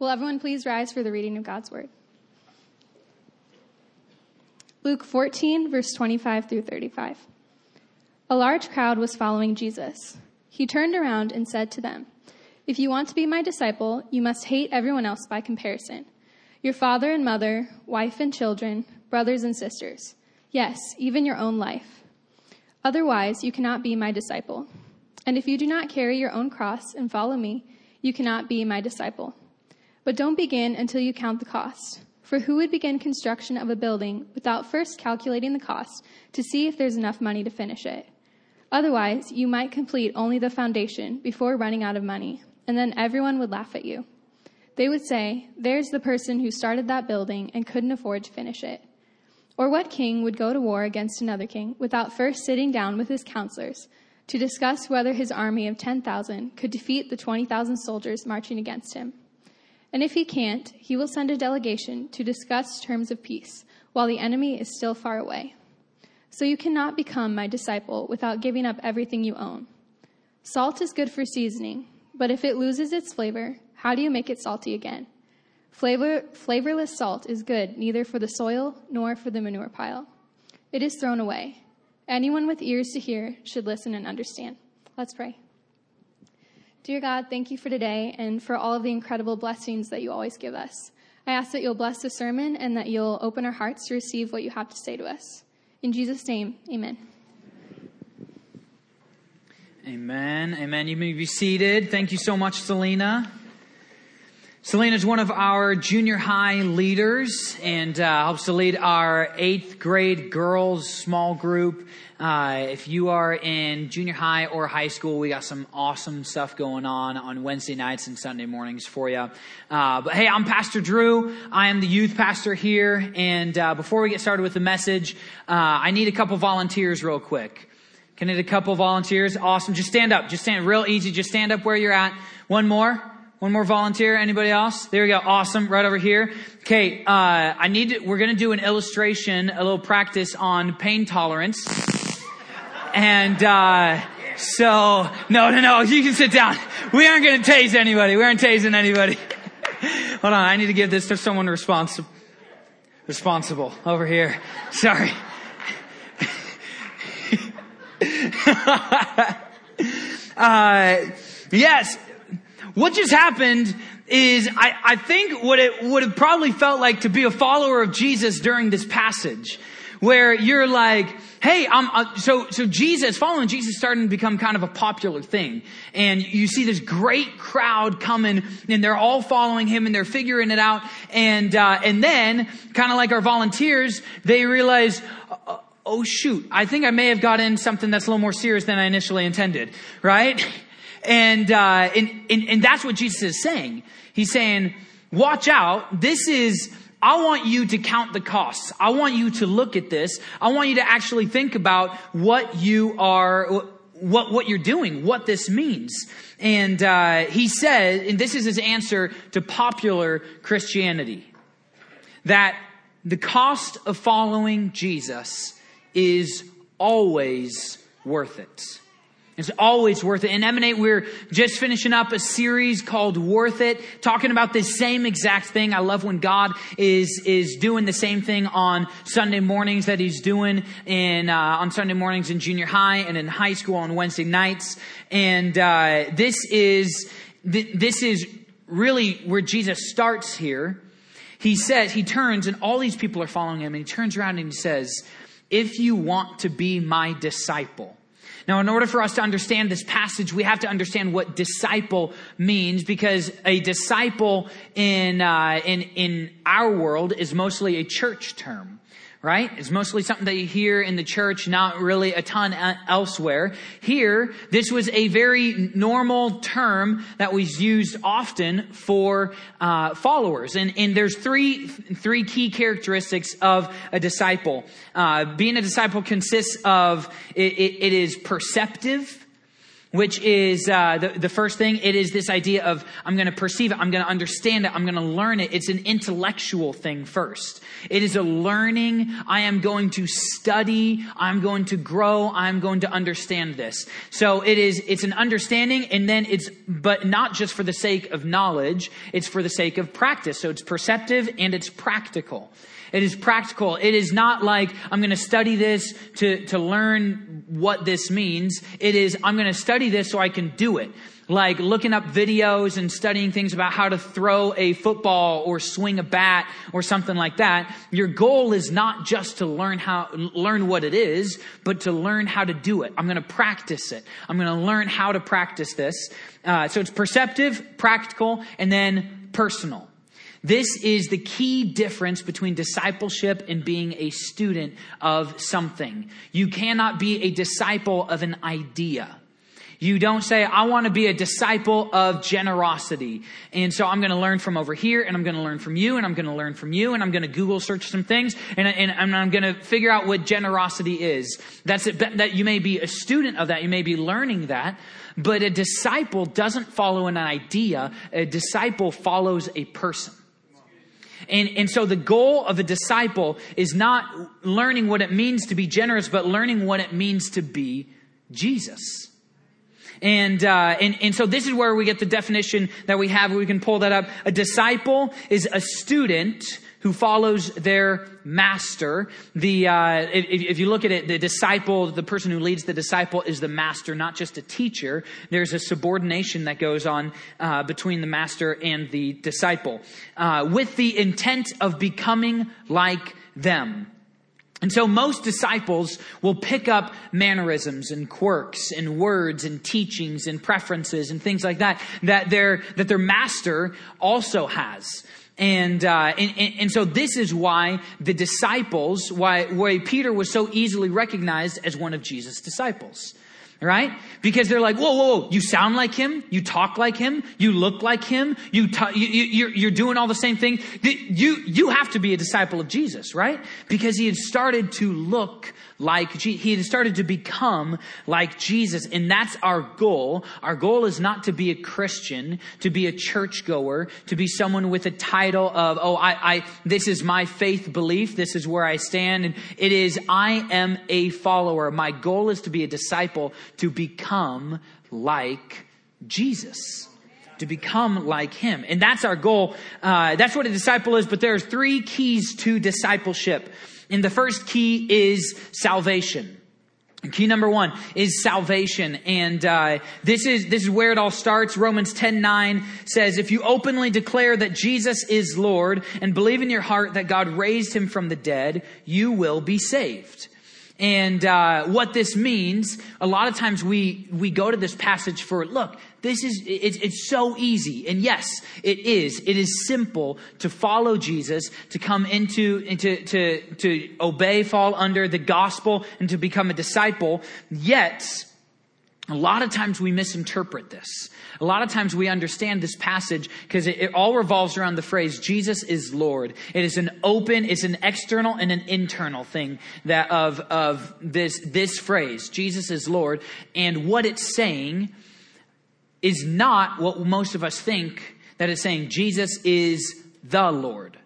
Will everyone please rise for the reading of God's word? Luke 14, verse 25 through 35. A large crowd was following Jesus. He turned around and said to them, If you want to be my disciple, you must hate everyone else by comparison your father and mother, wife and children, brothers and sisters. Yes, even your own life. Otherwise, you cannot be my disciple. And if you do not carry your own cross and follow me, you cannot be my disciple. But don't begin until you count the cost. For who would begin construction of a building without first calculating the cost to see if there's enough money to finish it? Otherwise, you might complete only the foundation before running out of money, and then everyone would laugh at you. They would say, There's the person who started that building and couldn't afford to finish it. Or what king would go to war against another king without first sitting down with his counselors to discuss whether his army of 10,000 could defeat the 20,000 soldiers marching against him? And if he can't, he will send a delegation to discuss terms of peace while the enemy is still far away. So you cannot become my disciple without giving up everything you own. Salt is good for seasoning, but if it loses its flavor, how do you make it salty again? Flavor, flavorless salt is good neither for the soil nor for the manure pile. It is thrown away. Anyone with ears to hear should listen and understand. Let's pray. Dear God, thank you for today and for all of the incredible blessings that you always give us. I ask that you'll bless the sermon and that you'll open our hearts to receive what you have to say to us. In Jesus' name, amen. Amen. Amen. You may be seated. Thank you so much, Selena. Selena is one of our junior high leaders and uh, helps to lead our eighth grade girls small group. Uh, if you are in junior high or high school, we got some awesome stuff going on on Wednesday nights and Sunday mornings for you. Uh, but hey, I'm Pastor Drew. I am the youth pastor here. And uh, before we get started with the message, uh, I need a couple volunteers real quick. Can I need a couple volunteers? Awesome. Just stand up. Just stand real easy. Just stand up where you're at. One more. One more volunteer. Anybody else? There we go. Awesome. Right over here. Okay. Uh, I need to, we're going to do an illustration, a little practice on pain tolerance. And, uh, so, no, no, no, you can sit down. We aren't going to tase anybody. We aren't tasing anybody. Hold on. I need to give this to someone responsible. Responsible over here. Sorry. uh, yes, what just happened is I, I think what it would have probably felt like to be a follower of Jesus during this passage where you're like, hey, I'm, uh, so, so Jesus, following Jesus starting to become kind of a popular thing. And you see this great crowd coming and they're all following him and they're figuring it out. And, uh, and then kind of like our volunteers, they realize, uh, oh shoot, I think I may have got in something that's a little more serious than I initially intended, right? And, uh, and, and, and that's what Jesus is saying. He's saying, watch out. This is, I want you to count the costs. I want you to look at this. I want you to actually think about what you are, what, what you're doing, what this means. And, uh, he said, and this is his answer to popular Christianity, that the cost of following Jesus is always worth it. It's always worth it. In Emanate, we're just finishing up a series called Worth It, talking about this same exact thing. I love when God is, is doing the same thing on Sunday mornings that He's doing in, uh, on Sunday mornings in junior high and in high school on Wednesday nights. And, uh, this is, th- this is really where Jesus starts here. He says, He turns and all these people are following Him and He turns around and He says, if you want to be my disciple, now, in order for us to understand this passage, we have to understand what disciple means because a disciple in, uh, in, in our world is mostly a church term right? It's mostly something that you hear in the church, not really a ton elsewhere. Here, this was a very normal term that was used often for uh, followers, and, and there's three three key characteristics of a disciple. Uh, being a disciple consists of it, it, it is perceptive, which is uh, the, the first thing. It is this idea of I'm going to perceive it, I'm going to understand it, I'm going to learn it. It's an intellectual thing first. It is a learning. I am going to study. I'm going to grow. I'm going to understand this. So it is. It's an understanding, and then it's but not just for the sake of knowledge. It's for the sake of practice. So it's perceptive and it's practical. It is practical. It is not like I'm going to study this to, to learn what this means. It is I'm going to study this so I can do it. Like looking up videos and studying things about how to throw a football or swing a bat or something like that. Your goal is not just to learn how, learn what it is, but to learn how to do it. I'm going to practice it. I'm going to learn how to practice this. Uh, so it's perceptive, practical, and then personal. This is the key difference between discipleship and being a student of something. You cannot be a disciple of an idea. You don't say, I want to be a disciple of generosity. And so I'm going to learn from over here and I'm going to learn from you and I'm going to learn from you and I'm going to Google search some things and, and, and I'm going to figure out what generosity is. That's it. That you may be a student of that. You may be learning that. But a disciple doesn't follow an idea. A disciple follows a person. And, and so the goal of a disciple is not learning what it means to be generous, but learning what it means to be Jesus. And, uh, and, and so this is where we get the definition that we have. We can pull that up. A disciple is a student who follows their master. The, uh, if, if, you look at it, the disciple, the person who leads the disciple is the master, not just a teacher. There's a subordination that goes on uh, between the master and the disciple, uh, with the intent of becoming like them. And so most disciples will pick up mannerisms and quirks and words and teachings and preferences and things like that that their that their master also has. And, uh, and, and, and, so this is why the disciples, why, why Peter was so easily recognized as one of Jesus' disciples. Right? Because they're like, whoa, whoa, whoa, you sound like him, you talk like him, you look like him, you, t- you, you you're doing all the same thing. You, you have to be a disciple of Jesus, right? Because he had started to look like he had started to become like Jesus, and that's our goal. Our goal is not to be a Christian, to be a churchgoer, to be someone with a title of oh, I, I this is my faith belief, this is where I stand, and it is I am a follower. My goal is to be a disciple, to become like Jesus to become like him. And that's our goal. Uh, that's what a disciple is, but there are three keys to discipleship. And the first key is salvation. Key number one is salvation, and uh, this is this is where it all starts. Romans ten nine says, "If you openly declare that Jesus is Lord and believe in your heart that God raised him from the dead, you will be saved." And uh, what this means, a lot of times we we go to this passage for look. This is it's, it's so easy, and yes, it is. It is simple to follow Jesus, to come into into to to obey, fall under the gospel, and to become a disciple. Yet a lot of times we misinterpret this. A lot of times we understand this passage because it, it, all revolves around the phrase Jesus is Lord. It is an open, it's an external and an internal thing that of, of this, this phrase, Jesus is Lord. And what it's saying is not what most of us think that is saying Jesus is the Lord.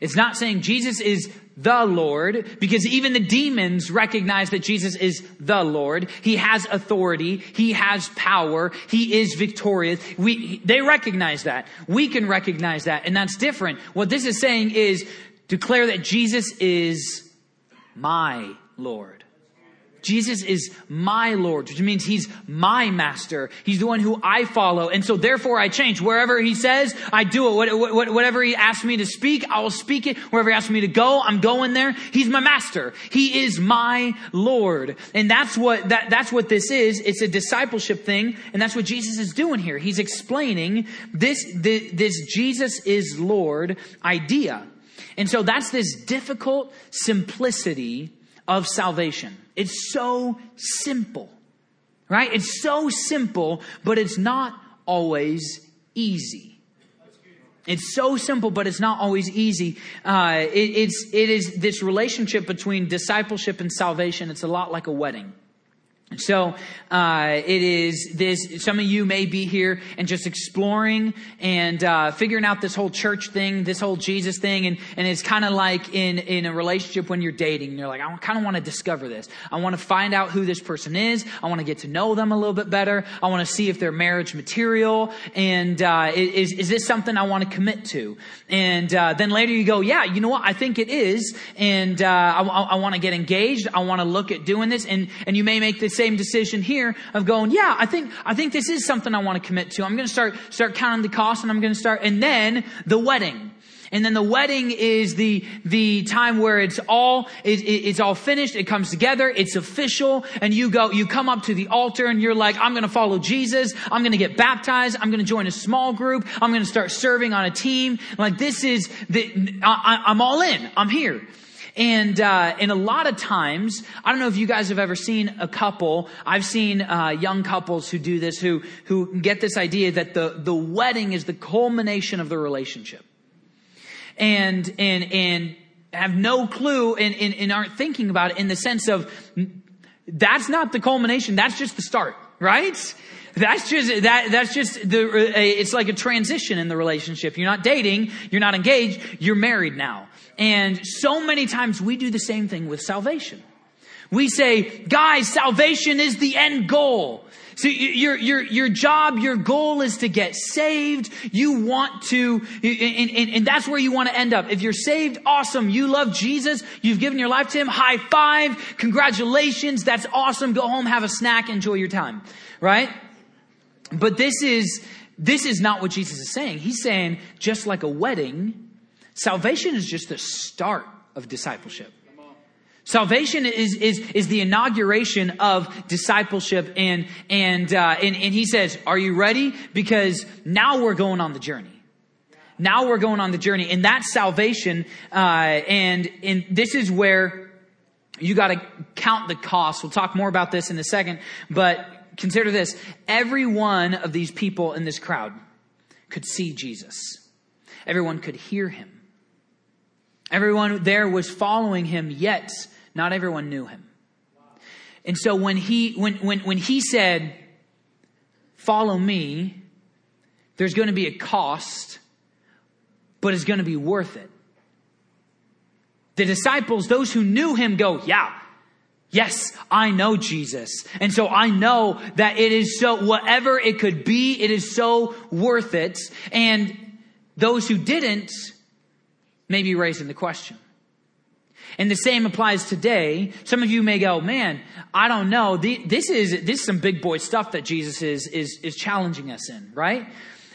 It's not saying Jesus is the Lord, because even the demons recognize that Jesus is the Lord. He has authority. He has power. He is victorious. We, they recognize that. We can recognize that, and that's different. What this is saying is declare that Jesus is my Lord. Jesus is my Lord, which means he's my master. He's the one who I follow. And so therefore I change. Wherever he says, I do it. Whatever he asks me to speak, I will speak it. Wherever he asks me to go, I'm going there. He's my master. He is my Lord. And that's what, that, that's what this is. It's a discipleship thing. And that's what Jesus is doing here. He's explaining this, this, this Jesus is Lord idea. And so that's this difficult simplicity of salvation. It's so simple, right? It's so simple, but it's not always easy. It's so simple, but it's not always easy. Uh, it, it's it is this relationship between discipleship and salvation. It's a lot like a wedding. So uh, it is this. Some of you may be here and just exploring and uh, figuring out this whole church thing, this whole Jesus thing, and and it's kind of like in in a relationship when you're dating. You're like, I kind of want to discover this. I want to find out who this person is. I want to get to know them a little bit better. I want to see if they're marriage material, and uh, is is this something I want to commit to? And uh, then later you go, yeah, you know what? I think it is, and uh, I, I, want to get engaged. I want to look at doing this, and and you may make the same decision here of going, yeah, I think, I think this is something I want to commit to. I'm going to start, start counting the cost and I'm going to start, and then the wedding. And then the wedding is the, the time where it's all, it, it, it's all finished. It comes together. It's official. And you go, you come up to the altar and you're like, I'm going to follow Jesus. I'm going to get baptized. I'm going to join a small group. I'm going to start serving on a team. Like this is the, I, I'm all in. I'm here. And uh, and a lot of times, I don't know if you guys have ever seen a couple. I've seen uh, young couples who do this, who who get this idea that the the wedding is the culmination of the relationship, and and and have no clue and, and, and aren't thinking about it in the sense of that's not the culmination. That's just the start, right? That's just that. That's just the. It's like a transition in the relationship. You're not dating. You're not engaged. You're married now. And so many times we do the same thing with salvation. We say, guys, salvation is the end goal. So your, your, your job, your goal is to get saved. You want to, and, and, and, that's where you want to end up. If you're saved, awesome. You love Jesus. You've given your life to Him. High five. Congratulations. That's awesome. Go home, have a snack, enjoy your time. Right? But this is, this is not what Jesus is saying. He's saying, just like a wedding, Salvation is just the start of discipleship. Salvation is, is, is the inauguration of discipleship and, and, uh, and, and he says, are you ready? Because now we're going on the journey. Now we're going on the journey and that's salvation. Uh, and, and this is where you got to count the cost. We'll talk more about this in a second, but consider this. Every one of these people in this crowd could see Jesus. Everyone could hear him. Everyone there was following him, yet not everyone knew him. And so when he, when, when, when he said, follow me, there's going to be a cost, but it's going to be worth it. The disciples, those who knew him go, yeah, Yes, I know Jesus. And so I know that it is so, whatever it could be, it is so worth it. And those who didn't, may be raising the question. And the same applies today. Some of you may go, man, I don't know. This is, this is some big boy stuff that Jesus is, is, is challenging us in, right?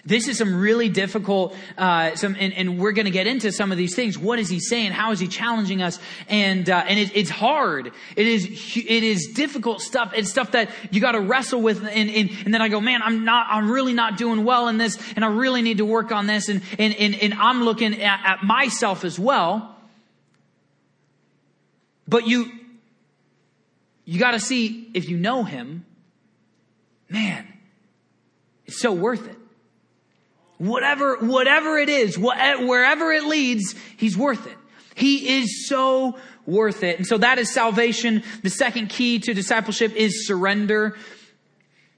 This is some really difficult, uh, some, and, and we're going to get into some of these things. What is he saying? How is he challenging us? And uh, and it, it's hard. It is it is difficult stuff. It's stuff that you got to wrestle with. And, and and then I go, man, I'm not. I'm really not doing well in this, and I really need to work on this. And and and, and I'm looking at, at myself as well. But you you got to see if you know him, man, it's so worth it. Whatever, whatever it is, wherever it leads, he's worth it. He is so worth it. And so that is salvation. The second key to discipleship is surrender.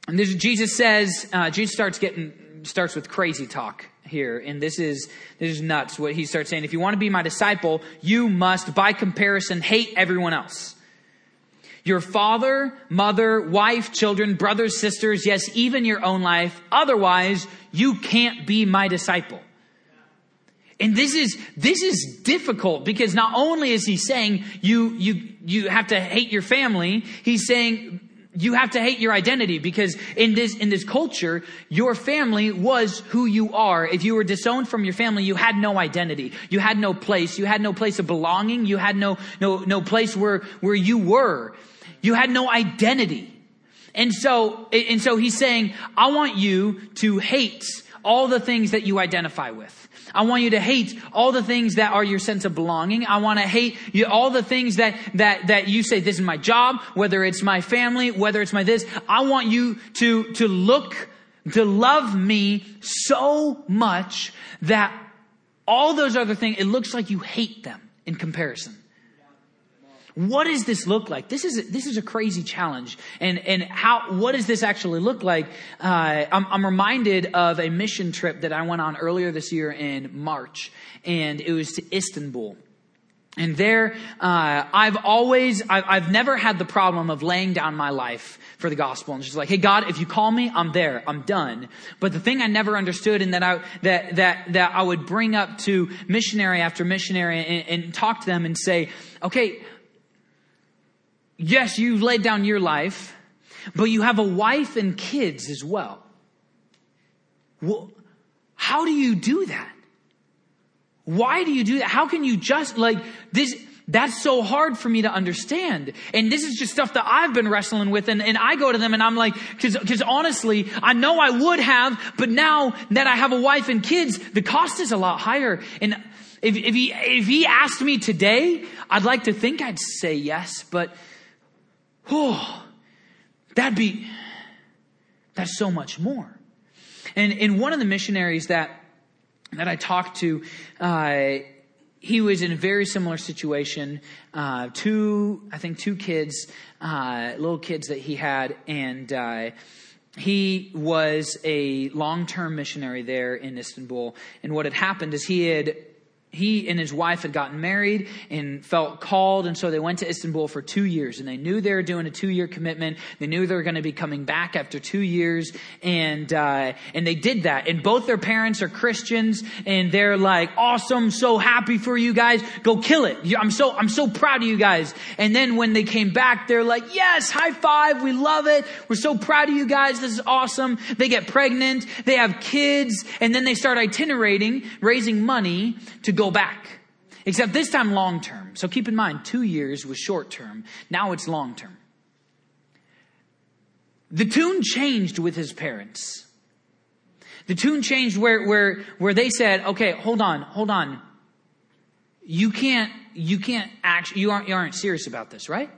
And this, Jesus says, uh, Jesus starts getting, starts with crazy talk here. And this is, this is nuts what he starts saying. If you want to be my disciple, you must, by comparison, hate everyone else. Your father, mother, wife, children, brothers, sisters, yes, even your own life. Otherwise, you can't be my disciple. And this is, this is difficult because not only is he saying you, you, you have to hate your family, he's saying you have to hate your identity because in this, in this culture, your family was who you are. If you were disowned from your family, you had no identity. You had no place. You had no place of belonging. You had no, no, no place where, where you were. You had no identity. And so, and so he's saying, I want you to hate all the things that you identify with. I want you to hate all the things that are your sense of belonging. I want to hate you, all the things that, that, that you say, this is my job, whether it's my family, whether it's my this. I want you to, to look, to love me so much that all those other things, it looks like you hate them in comparison. What does this look like? This is, this is a crazy challenge. And, and how, what does this actually look like? Uh, I'm, I'm reminded of a mission trip that I went on earlier this year in March, and it was to Istanbul. And there, uh, I've always, I've, I've never had the problem of laying down my life for the gospel and just like, hey God, if you call me, I'm there, I'm done. But the thing I never understood and that I, that, that, that I would bring up to missionary after missionary and, and talk to them and say, okay, yes, you've laid down your life, but you have a wife and kids as well. well how do you do that? Why do you do that? How can you just like this? That's so hard for me to understand. And this is just stuff that I've been wrestling with. And, and I go to them and I'm like, cause, cause honestly, I know I would have, but now that I have a wife and kids, the cost is a lot higher. And if, if he, if he asked me today, I'd like to think I'd say yes, but, oh, that'd be, that's so much more. And, and one of the missionaries that, that I talked to, uh, he was in a very similar situation. Uh, two, I think, two kids, uh, little kids that he had, and uh, he was a long-term missionary there in Istanbul. And what had happened is he had he and his wife had gotten married and felt called, and so they went to Istanbul for two years. And they knew they were doing a two-year commitment. They knew they were going to be coming back after two years, and uh, and they did that. And both their parents are Christians, and they're like, "Awesome, so happy for you guys. Go kill it. I'm so I'm so proud of you guys." And then when they came back, they're like, "Yes, high five. We love it. We're so proud of you guys. This is awesome." They get pregnant. They have kids, and then they start itinerating, raising money to go go back. Except this time long term. So keep in mind, two years was short term. Now it's long term. The tune changed with his parents. The tune changed where, where, where they said, okay, hold on, hold on. You can't, you can't actually, you aren't, you aren't serious about this, right?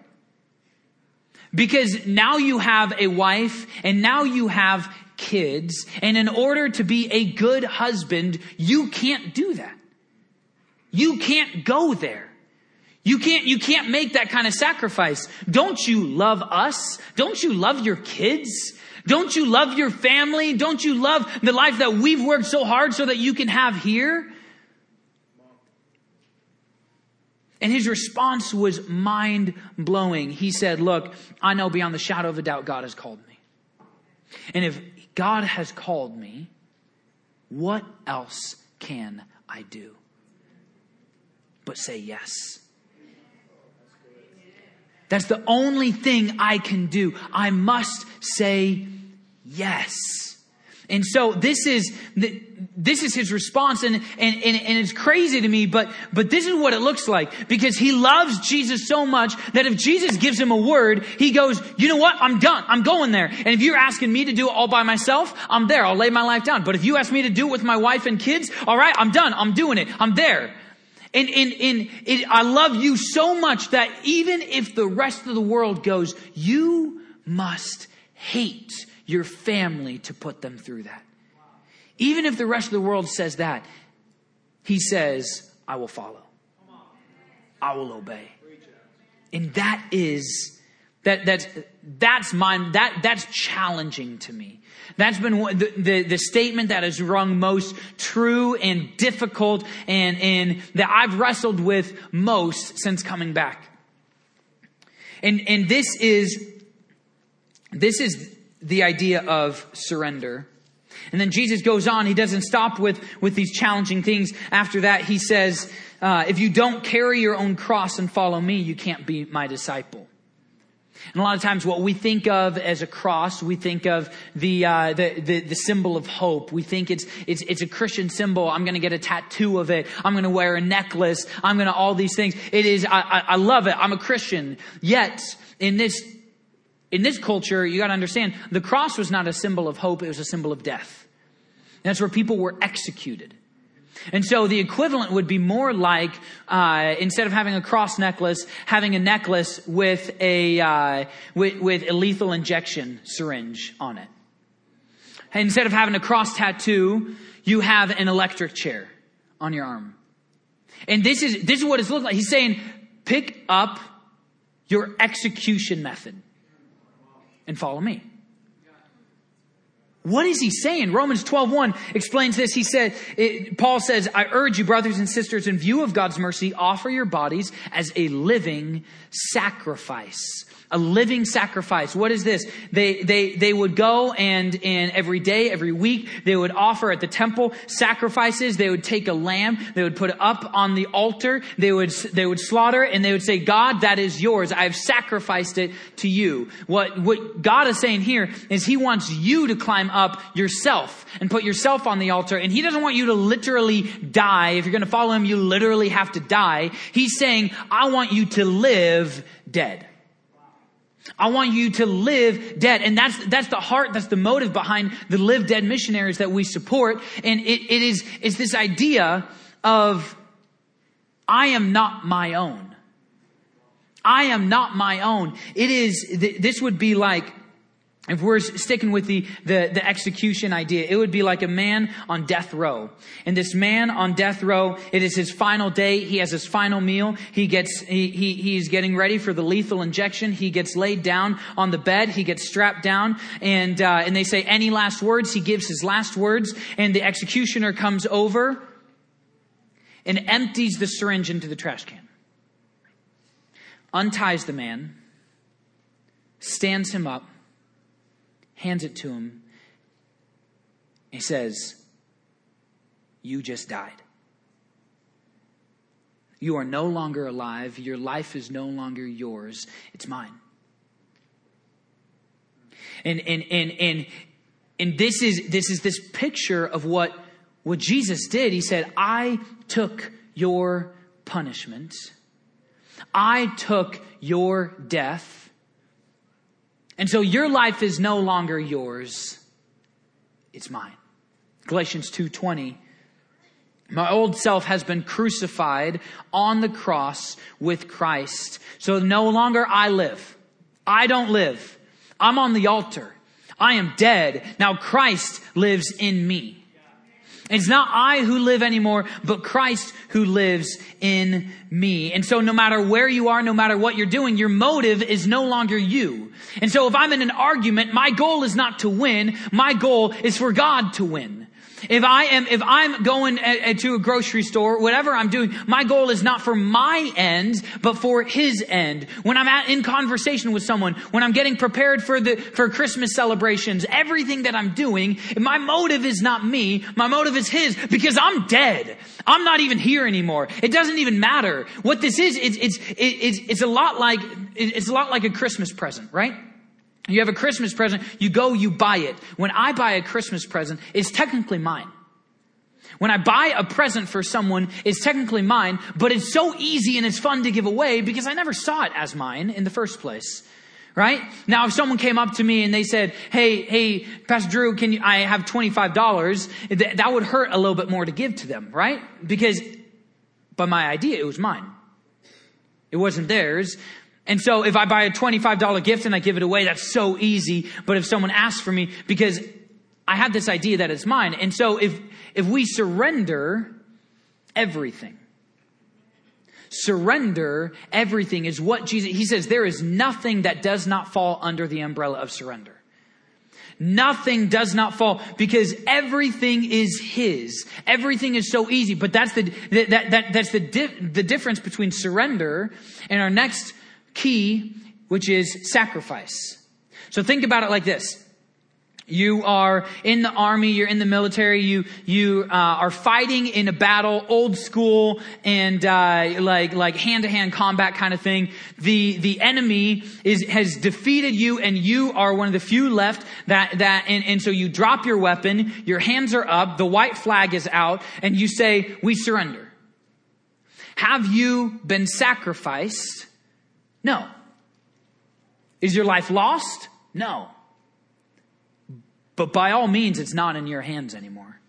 Because now you have a wife and now you have kids. And in order to be a good husband, you can't do that. You can't go there. You can't, you can't make that kind of sacrifice. Don't you love us? Don't you love your kids? Don't you love your family? Don't you love the life that we've worked so hard so that you can have here? And his response was mind blowing. He said, Look, I know beyond the shadow of a doubt God has called me. And if God has called me, what else can I do? But say yes. That's the only thing I can do. I must say yes. And so this is this is his response, and, and, and, and, it's crazy to me, but but this is what it looks like because he loves Jesus so much that if Jesus gives him a word, he goes, you know what? I'm done. I'm going there. And if you're asking me to do it all by myself, I'm there. I'll lay my life down. But if you ask me to do it with my wife and kids, all right, I'm done. I'm doing it. I'm there. And, and, and it, I love you so much that even if the rest of the world goes, you must hate your family to put them through that. Even if the rest of the world says that, he says, I will follow. I will obey. And that is, that, that's, that's mine, that, that's challenging to me. That's been the, the, the, statement that has rung most true and difficult and, and that I've wrestled with most since coming back. And, and this is, this is the idea of surrender. And then Jesus goes on. He doesn't stop with, with these challenging things. After that, he says, uh, if you don't carry your own cross and follow me, you can't be my disciple. And a lot of times what we think of as a cross, we think of the, uh, the, the, the, symbol of hope. We think it's, it's, it's a Christian symbol. I'm going to get a tattoo of it. I'm going to wear a necklace. I'm going to all these things. It is, I, I, I love it. I'm a Christian. Yet, in this, in this culture, you got to understand, the cross was not a symbol of hope. It was a symbol of death. And that's where people were executed. And so the equivalent would be more like uh, instead of having a cross necklace, having a necklace with a uh, with, with a lethal injection syringe on it. Instead of having a cross tattoo, you have an electric chair on your arm. And this is this is what it's looked like. He's saying, pick up your execution method and follow me. What is he saying? Romans 12:1 explains this. He said, it, Paul says, I urge you, brothers and sisters, in view of God's mercy, offer your bodies as a living sacrifice a living sacrifice. What is this? They, they, they would go and, and every day, every week, they would offer at the temple sacrifices. They would take a lamb. They would put it up on the altar. They would, they would slaughter it and they would say, God, that is yours. I have sacrificed it to you. What, what God is saying here is he wants you to climb up yourself and put yourself on the altar. And he doesn't want you to literally die. If you're going to follow him, you literally have to die. He's saying, I want you to live dead. I want you to live dead. And that's, that's the heart, that's the motive behind the live dead missionaries that we support. And it, it is, it's this idea of, I am not my own. I am not my own. It is, this would be like, if we're sticking with the, the, the, execution idea, it would be like a man on death row. And this man on death row, it is his final day. He has his final meal. He gets, he, he, he's getting ready for the lethal injection. He gets laid down on the bed. He gets strapped down and, uh, and they say any last words. He gives his last words and the executioner comes over and empties the syringe into the trash can. Unties the man, stands him up, hands it to him. He says, You just died. You are no longer alive. Your life is no longer yours. It's mine. And, and, and, and, and this is, this is this picture of what, what Jesus did. He said, I took your punishment. I took your death and so your life is no longer yours. It's mine. Galatians 2:20 my old self has been crucified on the cross with Christ. So no longer I live. I don't live. I'm on the altar. I am dead. Now Christ lives in me. It's not I who live anymore, but Christ who lives in me. And so no matter where you are, no matter what you're doing, your motive is no longer you. And so if I'm in an argument, my goal is not to win. My goal is for God to win. If I am, if I'm going to a grocery store, whatever I'm doing, my goal is not for my end, but for his end. When I'm at, in conversation with someone, when I'm getting prepared for the, for Christmas celebrations, everything that I'm doing, my motive is not me, my motive is his, because I'm dead. I'm not even here anymore. It doesn't even matter. What this is, it's, it's, it's, it's a lot like, it's a lot like a Christmas present, right? You have a Christmas present, you go, you buy it. When I buy a Christmas present, it's technically mine. When I buy a present for someone, it's technically mine, but it's so easy and it's fun to give away because I never saw it as mine in the first place. Right? Now, if someone came up to me and they said, Hey, hey, Pastor Drew, can you, I have $25, th- that would hurt a little bit more to give to them, right? Because by my idea, it was mine. It wasn't theirs. And so if I buy a $25 gift and I give it away, that's so easy. But if someone asks for me, because I have this idea that it's mine. And so if, if we surrender everything, surrender everything is what Jesus, he says, there is nothing that does not fall under the umbrella of surrender. Nothing does not fall because everything is His. Everything is so easy. But that's the, that, that, that's the, the difference between surrender and our next key, which is sacrifice. So think about it like this. You are in the army, you're in the military, you, you, uh, are fighting in a battle, old school and, uh, like, like hand to hand combat kind of thing. The, the enemy is, has defeated you and you are one of the few left that, that, and, and so you drop your weapon, your hands are up, the white flag is out, and you say, we surrender. Have you been sacrificed no. Is your life lost? No. But by all means, it's not in your hands anymore.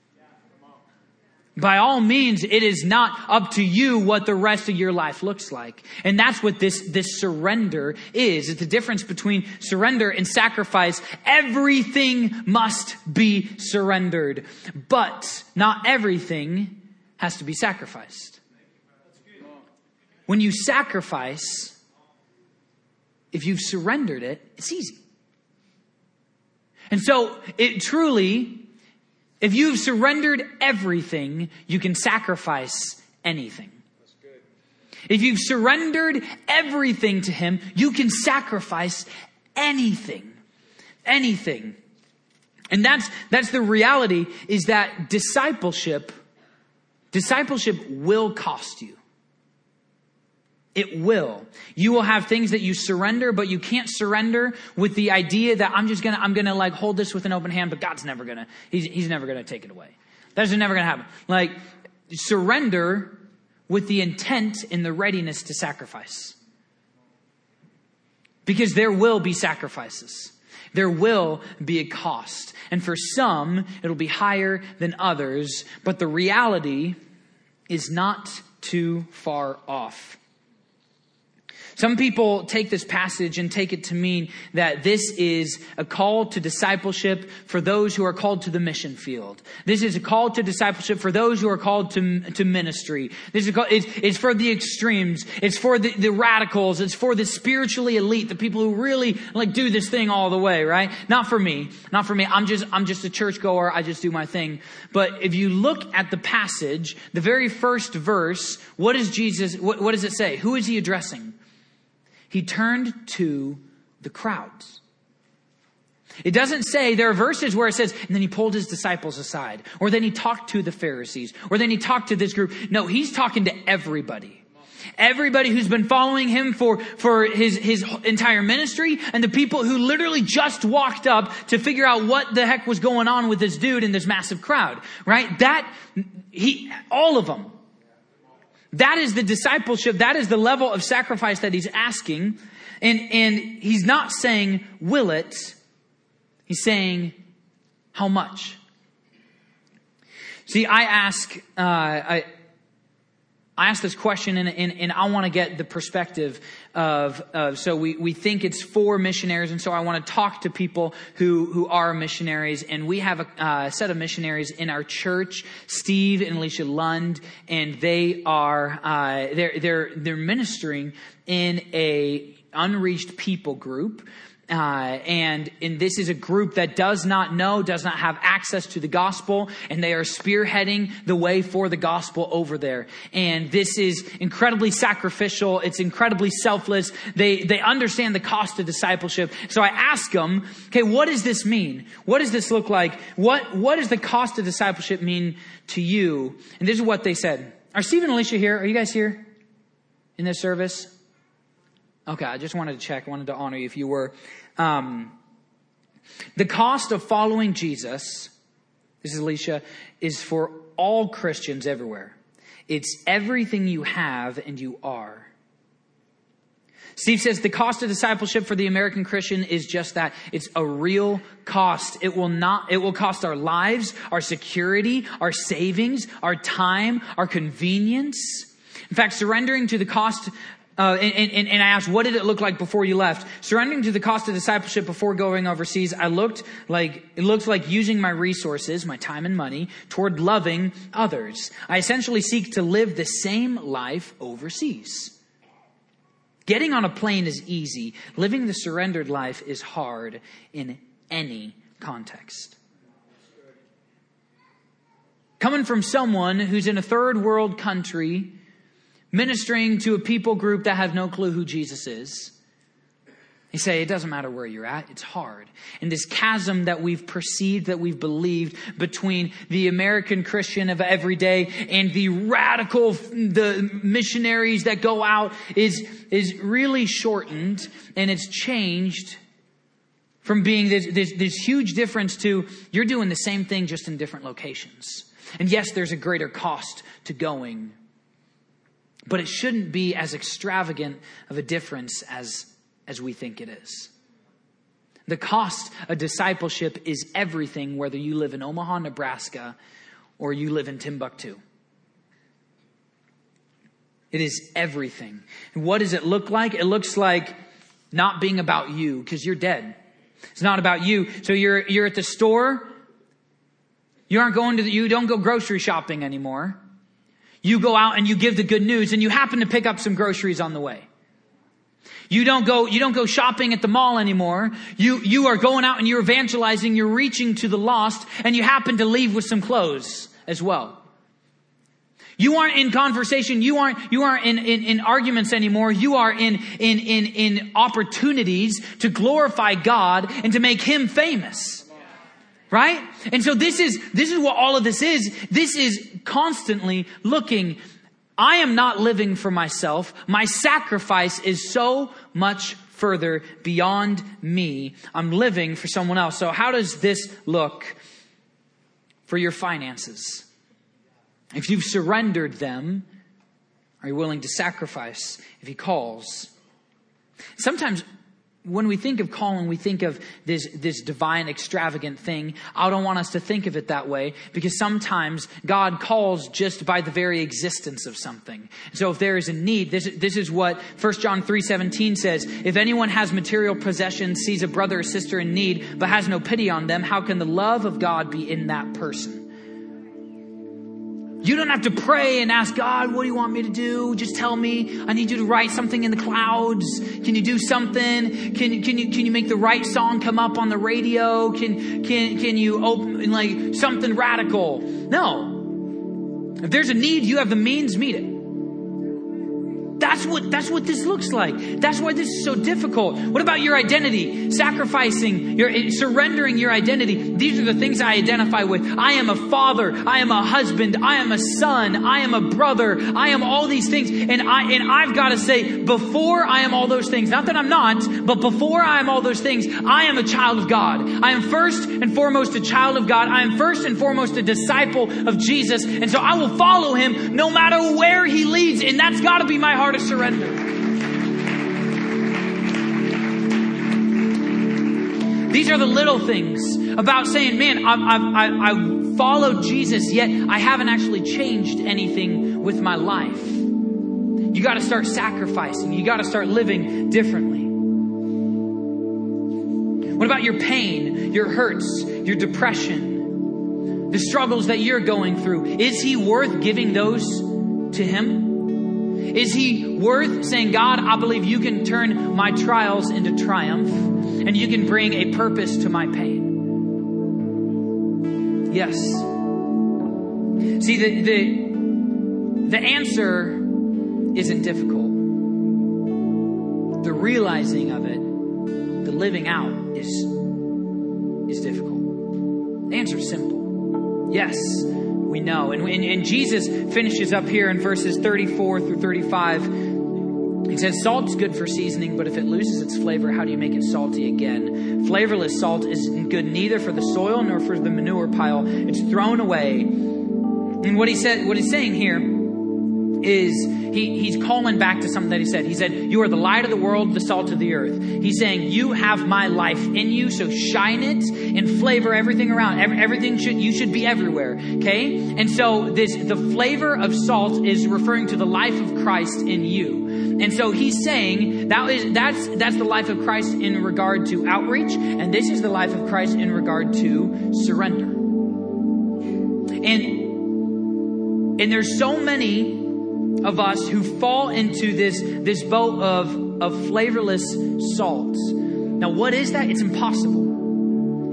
By all means, it is not up to you what the rest of your life looks like. And that's what this, this surrender is. It's the difference between surrender and sacrifice. Everything must be surrendered, but not everything has to be sacrificed. When you sacrifice, if you've surrendered it, it's easy. And so it truly, if you've surrendered everything, you can sacrifice anything. If you've surrendered everything to Him, you can sacrifice anything. Anything. And that's, that's the reality is that discipleship, discipleship will cost you. It will. You will have things that you surrender, but you can't surrender with the idea that I'm just gonna, I'm gonna like hold this with an open hand, but God's never gonna, he's, he's never gonna take it away. That's never gonna happen. Like, surrender with the intent and the readiness to sacrifice. Because there will be sacrifices. There will be a cost. And for some, it'll be higher than others, but the reality is not too far off. Some people take this passage and take it to mean that this is a call to discipleship for those who are called to the mission field. This is a call to discipleship for those who are called to, to ministry. This is call, it's, it's, for the extremes. It's for the, the radicals. It's for the spiritually elite, the people who really like do this thing all the way, right? Not for me. Not for me. I'm just, I'm just a churchgoer. I just do my thing. But if you look at the passage, the very first verse, what is Jesus, what, what does it say? Who is he addressing? He turned to the crowds. It doesn't say, there are verses where it says, and then he pulled his disciples aside, or then he talked to the Pharisees, or then he talked to this group. No, he's talking to everybody. Everybody who's been following him for, for his, his entire ministry, and the people who literally just walked up to figure out what the heck was going on with this dude in this massive crowd, right? That, he, all of them. That is the discipleship. That is the level of sacrifice that he's asking. And, and he's not saying, will it? He's saying, how much? See, I ask, uh, I, I ask this question and, and, and I want to get the perspective of, of, so we, we think it's for missionaries. And so I want to talk to people who, who are missionaries. And we have a uh, set of missionaries in our church, Steve and Alicia Lund, and they are, uh, they're, they're, they're ministering in a unreached people group uh, and and this is a group that does not know, does not have access to the gospel, and they are spearheading the way for the gospel over there. And this is incredibly sacrificial. It's incredibly selfless. They they understand the cost of discipleship. So I ask them, okay, what does this mean? What does this look like? What what does the cost of discipleship mean to you? And this is what they said. Are Steve and Alicia here? Are you guys here in this service? Okay, I just wanted to check. Wanted to honor you if you were. Um, the cost of following Jesus, this is Alicia, is for all Christians everywhere. It's everything you have and you are. Steve says the cost of discipleship for the American Christian is just that. It's a real cost. It will not, it will cost our lives, our security, our savings, our time, our convenience. In fact, surrendering to the cost uh, and, and, and, I asked, what did it look like before you left? Surrendering to the cost of discipleship before going overseas, I looked like, it looked like using my resources, my time and money, toward loving others. I essentially seek to live the same life overseas. Getting on a plane is easy. Living the surrendered life is hard in any context. Coming from someone who's in a third world country, ministering to a people group that have no clue who Jesus is. You say, it doesn't matter where you're at, it's hard. And this chasm that we've perceived, that we've believed between the American Christian of every day and the radical, the missionaries that go out is, is really shortened and it's changed from being this, this, this huge difference to you're doing the same thing just in different locations. And yes, there's a greater cost to going but it shouldn't be as extravagant of a difference as, as we think it is. The cost of discipleship is everything, whether you live in Omaha, Nebraska, or you live in Timbuktu. It is everything. And what does it look like? It looks like not being about you because you're dead. It's not about you. So you're, you're at the store. You aren't going to the, you don't go grocery shopping anymore. You go out and you give the good news and you happen to pick up some groceries on the way. You don't go, you don't go shopping at the mall anymore. You, you are going out and you're evangelizing, you're reaching to the lost, and you happen to leave with some clothes as well. You aren't in conversation. You aren't, you aren't in, in, in, arguments anymore. You are in, in, in, in opportunities to glorify God and to make Him famous. Right? And so this is, this is what all of this is. This is constantly looking I am not living for myself. My sacrifice is so much further beyond me. I'm living for someone else. So how does this look for your finances? If you've surrendered them, are you willing to sacrifice if he calls? Sometimes when we think of calling, we think of this, this divine, extravagant thing. I don't want us to think of it that way because sometimes God calls just by the very existence of something. So if there is a need, this, this is what 1 John 3.17 says. If anyone has material possessions, sees a brother or sister in need, but has no pity on them, how can the love of God be in that person? You don't have to pray and ask God, what do you want me to do? Just tell me. I need you to write something in the clouds. Can you do something? Can, can you, can you make the right song come up on the radio? Can, can, can you open like something radical? No. If there's a need, you have the means, meet it. That's what, that's what this looks like. That's why this is so difficult. What about your identity? Sacrificing, your, surrendering your identity. These are the things I identify with. I am a father. I am a husband. I am a son. I am a brother. I am all these things. And I, and I've got to say, before I am all those things, not that I'm not, but before I am all those things, I am a child of God. I am first and foremost a child of God. I am first and foremost a disciple of Jesus. And so I will follow him no matter where he leads. And that's got to be my heart of surrender. These are the little things about saying, man, I've, I've, I've followed Jesus, yet I haven't actually changed anything with my life. You got to start sacrificing. You got to start living differently. What about your pain, your hurts, your depression, the struggles that you're going through? Is He worth giving those to Him? Is he worth saying, God, I believe you can turn my trials into triumph and you can bring a purpose to my pain? Yes. See, the, the, the answer isn't difficult. The realizing of it, the living out is, is difficult. The answer is simple. Yes, we know. And, and, and Jesus finishes up here in verses 34 through 35. He says, Salt's good for seasoning, but if it loses its flavor, how do you make it salty again? Flavorless salt is good neither for the soil nor for the manure pile. It's thrown away. And what he said, what he's saying here is he, he's calling back to something that he said. He said, You are the light of the world, the salt of the earth. He's saying, You have my life in you, so shine it and flavor everything around. Every, everything should, you should be everywhere. Okay? And so this, the flavor of salt is referring to the life of Christ in you. And so he's saying that is, that's, that's the life of Christ in regard to outreach, and this is the life of Christ in regard to surrender. And, and there's so many of us who fall into this, this boat of, of flavorless salt. Now, what is that? It's impossible.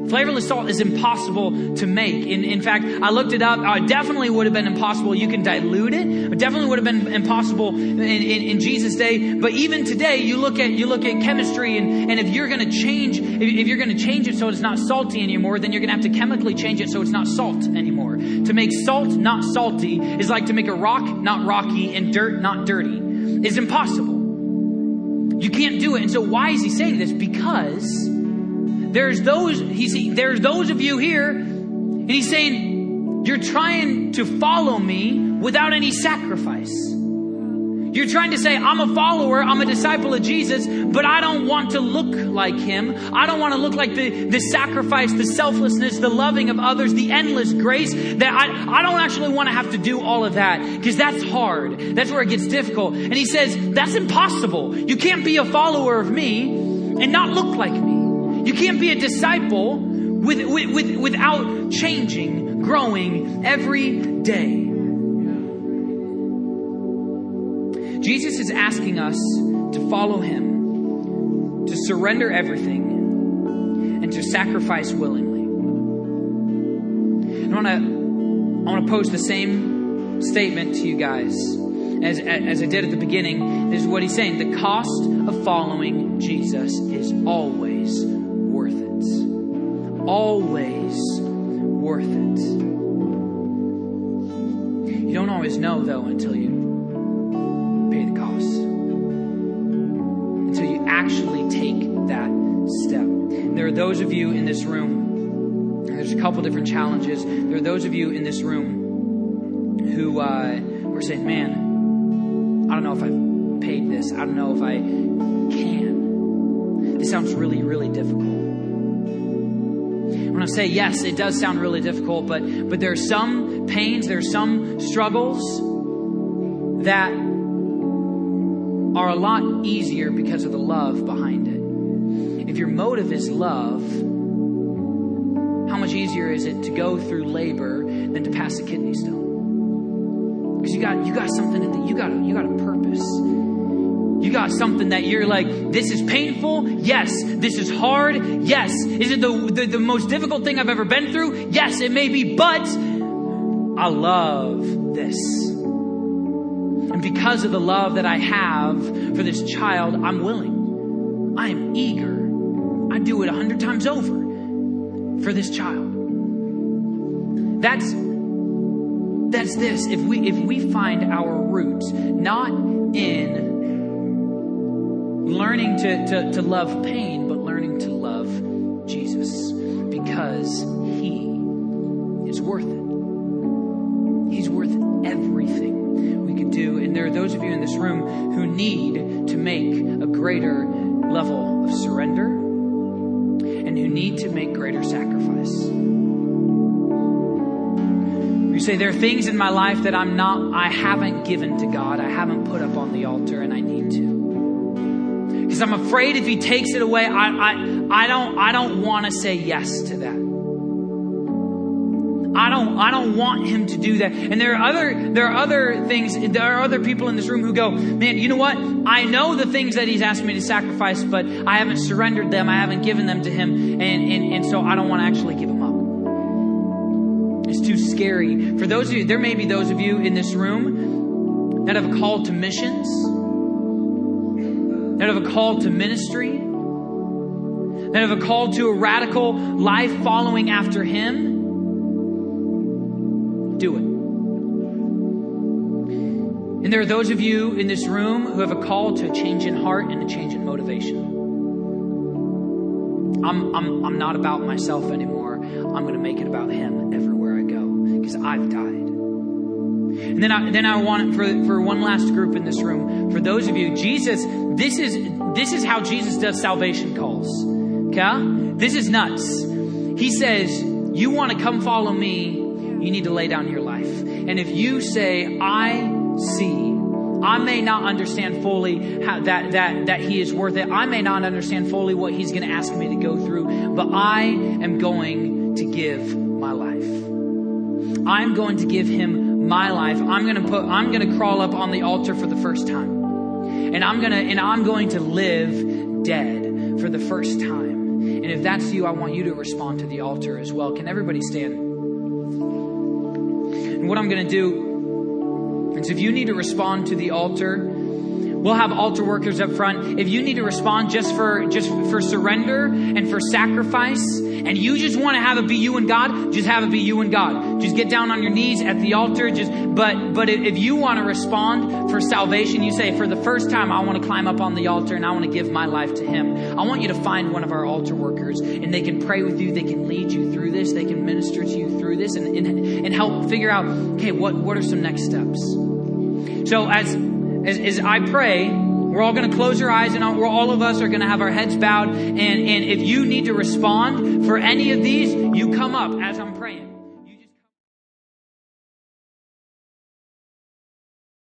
Flavorless salt is impossible to make. In, in fact, I looked it up. Uh, definitely would have been impossible. You can dilute it. It definitely would have been impossible in, in, in Jesus' day. But even today, you look at you look at chemistry, and, and if you're going to change, if, if you're going to change it so it's not salty anymore, then you're going to have to chemically change it so it's not salt anymore. To make salt not salty is like to make a rock not rocky and dirt not dirty. Is impossible. You can't do it. And so why is he saying this? Because there's those, he's, there's those of you here, and he's saying, you're trying to follow me without any sacrifice. You're trying to say, I'm a follower, I'm a disciple of Jesus, but I don't want to look like him. I don't want to look like the, the sacrifice, the selflessness, the loving of others, the endless grace that I, I don't actually want to have to do all of that because that's hard. That's where it gets difficult. And he says, that's impossible. You can't be a follower of me and not look like me. You can't be a disciple with, with, with, without changing, growing every day. Jesus is asking us to follow him to surrender everything and to sacrifice willingly. I want to I want to pose the same statement to you guys as, as I did at the beginning. This is what he's saying. The cost of following Jesus is always. Always worth it. You don't always know, though, until you pay the cost. Until you actually take that step. There are those of you in this room, there's a couple different challenges. There are those of you in this room who uh, saying, man, I don't know if I've paid this. I don't know if I can. This sounds really, really difficult. I say yes, it does sound really difficult, but but there are some pains, there are some struggles that are a lot easier because of the love behind it. If your motive is love, how much easier is it to go through labor than to pass a kidney stone? Because you got you got something that you got you got a purpose. You got something that you're like, this is painful. Yes. This is hard. Yes. Is it the, the, the most difficult thing I've ever been through? Yes, it may be, but I love this. And because of the love that I have for this child, I'm willing. I am eager. I do it a hundred times over for this child. That's that's this. If we if we find our roots not in learning to, to, to love pain, but learning to love Jesus because he is worth it. He's worth everything we could do. And there are those of you in this room who need to make a greater level of surrender and who need to make greater sacrifice. You say, there are things in my life that I'm not, I haven't given to God. I haven't put up on the altar and I need to. Because I'm afraid if he takes it away, I, I, I don't, I don't want to say yes to that. I don't, I don't want him to do that. And there are other, there are other things, there are other people in this room who go, man, you know what? I know the things that he's asked me to sacrifice, but I haven't surrendered them. I haven't given them to him. And, and, and so I don't want to actually give them up. It's too scary. For those of you, there may be those of you in this room that have a call to missions, that have a call to ministry, that have a call to a radical life following after him do it. And there are those of you in this room who have a call to a change in heart and a change in motivation. I'm, I'm, I'm not about myself anymore. I'm going to make it about Him everywhere I go because I've died. And then I, then I want for, for one last group in this room, for those of you, Jesus, this is, this is how Jesus does salvation calls. Okay? This is nuts. He says, you want to come follow me, you need to lay down your life. And if you say, I see, I may not understand fully how that, that, that he is worth it. I may not understand fully what he's going to ask me to go through, but I am going to give my life. I'm going to give him my life. I'm going to put, I'm going to crawl up on the altar for the first time. And I'm going to, and I'm going to live dead for the first time. And if that's you, I want you to respond to the altar as well. Can everybody stand? And what I'm going to do is if you need to respond to the altar, We'll have altar workers up front. If you need to respond just for just for surrender and for sacrifice, and you just want to have it be you and God, just have it be you and God. Just get down on your knees at the altar. Just but but if you want to respond for salvation, you say for the first time I want to climb up on the altar and I want to give my life to Him. I want you to find one of our altar workers, and they can pray with you. They can lead you through this. They can minister to you through this, and and, and help figure out okay what what are some next steps. So as as, as I pray, we're all going to close our eyes and we're, all of us are going to have our heads bowed. And, and if you need to respond for any of these, you come up as I'm.